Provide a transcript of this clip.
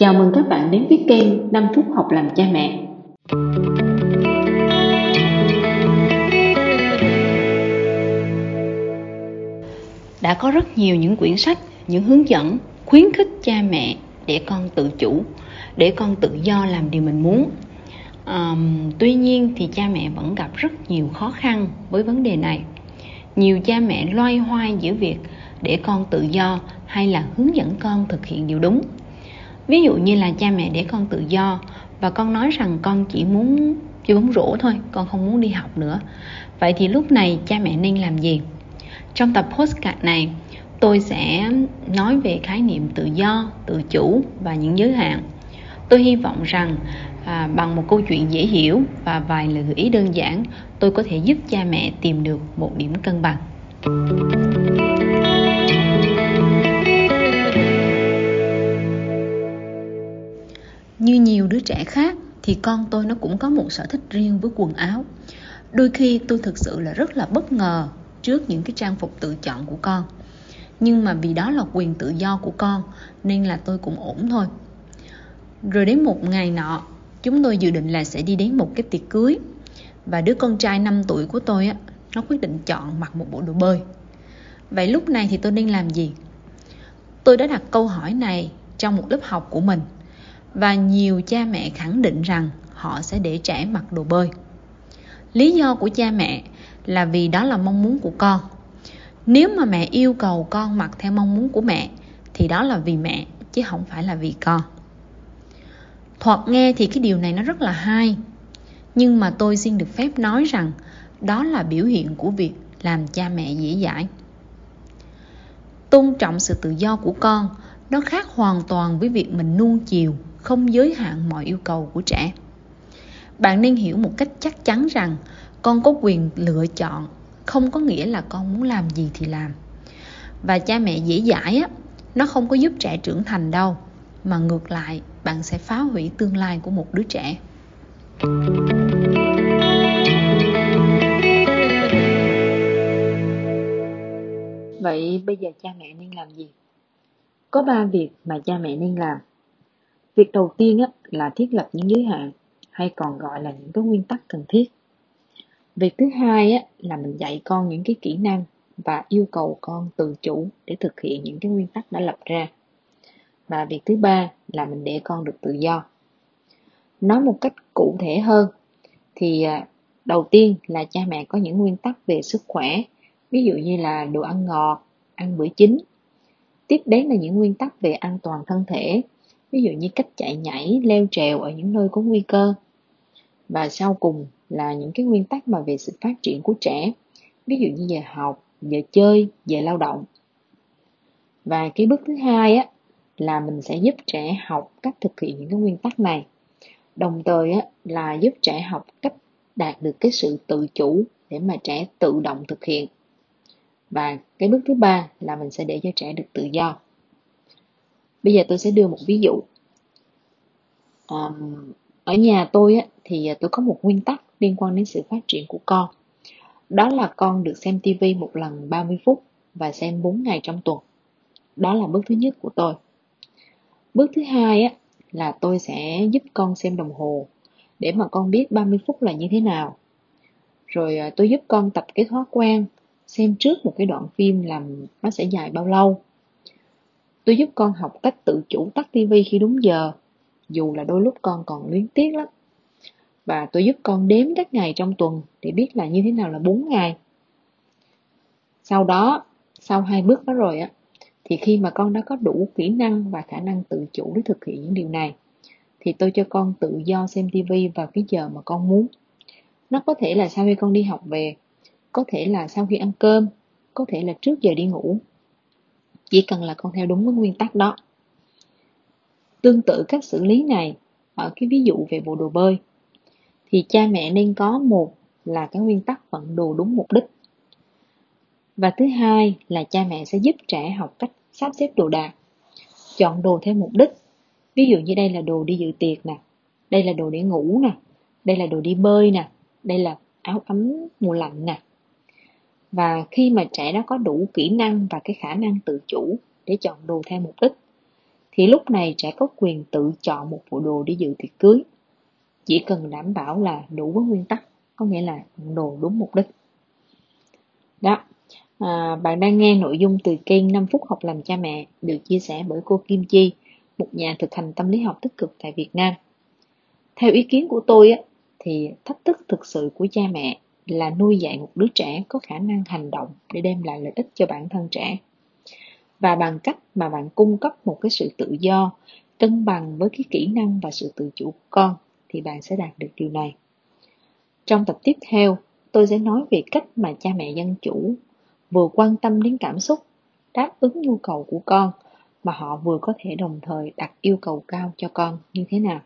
Chào mừng các bạn đến với kênh 5 phút học làm cha mẹ. Đã có rất nhiều những quyển sách, những hướng dẫn khuyến khích cha mẹ để con tự chủ, để con tự do làm điều mình muốn. Um, tuy nhiên thì cha mẹ vẫn gặp rất nhiều khó khăn với vấn đề này. Nhiều cha mẹ loay hoay giữa việc để con tự do hay là hướng dẫn con thực hiện điều đúng ví dụ như là cha mẹ để con tự do và con nói rằng con chỉ muốn chơi bóng rổ thôi con không muốn đi học nữa. Vậy thì lúc này cha mẹ nên làm gì? Trong tập postcard này tôi sẽ nói về khái niệm tự do tự chủ và những giới hạn. Tôi hy vọng rằng à, bằng một câu chuyện dễ hiểu và vài lời gợi ý đơn giản tôi có thể giúp cha mẹ tìm được một điểm cân bằng. Thì con tôi nó cũng có một sở thích riêng với quần áo. Đôi khi tôi thực sự là rất là bất ngờ trước những cái trang phục tự chọn của con. Nhưng mà vì đó là quyền tự do của con, nên là tôi cũng ổn thôi. Rồi đến một ngày nọ, chúng tôi dự định là sẽ đi đến một cái tiệc cưới. Và đứa con trai 5 tuổi của tôi á, nó quyết định chọn mặc một bộ đồ bơi. Vậy lúc này thì tôi nên làm gì? Tôi đã đặt câu hỏi này trong một lớp học của mình và nhiều cha mẹ khẳng định rằng họ sẽ để trẻ mặc đồ bơi. Lý do của cha mẹ là vì đó là mong muốn của con. Nếu mà mẹ yêu cầu con mặc theo mong muốn của mẹ, thì đó là vì mẹ, chứ không phải là vì con. Thoạt nghe thì cái điều này nó rất là hay. Nhưng mà tôi xin được phép nói rằng đó là biểu hiện của việc làm cha mẹ dễ dãi. Tôn trọng sự tự do của con, nó khác hoàn toàn với việc mình nuông chiều không giới hạn mọi yêu cầu của trẻ. Bạn nên hiểu một cách chắc chắn rằng con có quyền lựa chọn, không có nghĩa là con muốn làm gì thì làm. Và cha mẹ dễ dãi á, nó không có giúp trẻ trưởng thành đâu, mà ngược lại, bạn sẽ phá hủy tương lai của một đứa trẻ. Vậy bây giờ cha mẹ nên làm gì? Có ba việc mà cha mẹ nên làm việc đầu tiên á, là thiết lập những giới hạn hay còn gọi là những cái nguyên tắc cần thiết. Việc thứ hai á, là mình dạy con những cái kỹ năng và yêu cầu con tự chủ để thực hiện những cái nguyên tắc đã lập ra. Và việc thứ ba là mình để con được tự do. Nói một cách cụ thể hơn thì à, đầu tiên là cha mẹ có những nguyên tắc về sức khỏe ví dụ như là đồ ăn ngọt ăn bữa chính tiếp đến là những nguyên tắc về an toàn thân thể ví dụ như cách chạy nhảy, leo trèo ở những nơi có nguy cơ. Và sau cùng là những cái nguyên tắc mà về sự phát triển của trẻ. Ví dụ như giờ học, giờ chơi, giờ lao động. Và cái bước thứ hai á, là mình sẽ giúp trẻ học cách thực hiện những cái nguyên tắc này. Đồng thời á, là giúp trẻ học cách đạt được cái sự tự chủ để mà trẻ tự động thực hiện. Và cái bước thứ ba là mình sẽ để cho trẻ được tự do bây giờ tôi sẽ đưa một ví dụ. Um, ở nhà tôi á, thì tôi có một nguyên tắc liên quan đến sự phát triển của con. Đó là con được xem tivi một lần 30 phút và xem 4 ngày trong tuần. Đó là bước thứ nhất của tôi. Bước thứ hai á, là tôi sẽ giúp con xem đồng hồ để mà con biết 30 phút là như thế nào. Rồi ờ, tôi giúp con tập cái thói quen xem trước một cái đoạn phim làm nó sẽ dài bao lâu tôi giúp con học cách tự chủ tắt tivi khi đúng giờ, dù là đôi lúc con còn luyến tiếc lắm. Và tôi giúp con đếm các ngày trong tuần để biết là như thế nào là 4 ngày. Sau đó, sau hai bước đó rồi á, thì khi mà con đã có đủ kỹ năng và khả năng tự chủ để thực hiện những điều này, thì tôi cho con tự do xem tivi vào cái giờ mà con muốn. Nó có thể là sau khi con đi học về, có thể là sau khi ăn cơm, có thể là trước giờ đi ngủ chỉ cần là con theo đúng cái nguyên tắc đó. Tương tự cách xử lý này, ở cái ví dụ về bộ đồ bơi, thì cha mẹ nên có một là cái nguyên tắc vận đồ đúng mục đích. Và thứ hai là cha mẹ sẽ giúp trẻ học cách sắp xếp đồ đạc, chọn đồ theo mục đích. Ví dụ như đây là đồ đi dự tiệc nè, đây là đồ để ngủ nè, đây là đồ đi bơi nè, đây là áo ấm mùa lạnh nè và khi mà trẻ đó có đủ kỹ năng và cái khả năng tự chủ để chọn đồ theo mục đích thì lúc này trẻ có quyền tự chọn một bộ đồ để dự tiệc cưới. Chỉ cần đảm bảo là đủ với nguyên tắc, có nghĩa là đồ đúng mục đích. Đó, à, bạn đang nghe nội dung từ kênh 5 phút học làm cha mẹ được chia sẻ bởi cô Kim Chi, một nhà thực hành tâm lý học tích cực tại Việt Nam. Theo ý kiến của tôi á, thì thách thức thực sự của cha mẹ là nuôi dạy một đứa trẻ có khả năng hành động để đem lại lợi ích cho bản thân trẻ. Và bằng cách mà bạn cung cấp một cái sự tự do, cân bằng với cái kỹ năng và sự tự chủ của con, thì bạn sẽ đạt được điều này. Trong tập tiếp theo, tôi sẽ nói về cách mà cha mẹ dân chủ vừa quan tâm đến cảm xúc, đáp ứng nhu cầu của con, mà họ vừa có thể đồng thời đặt yêu cầu cao cho con như thế nào.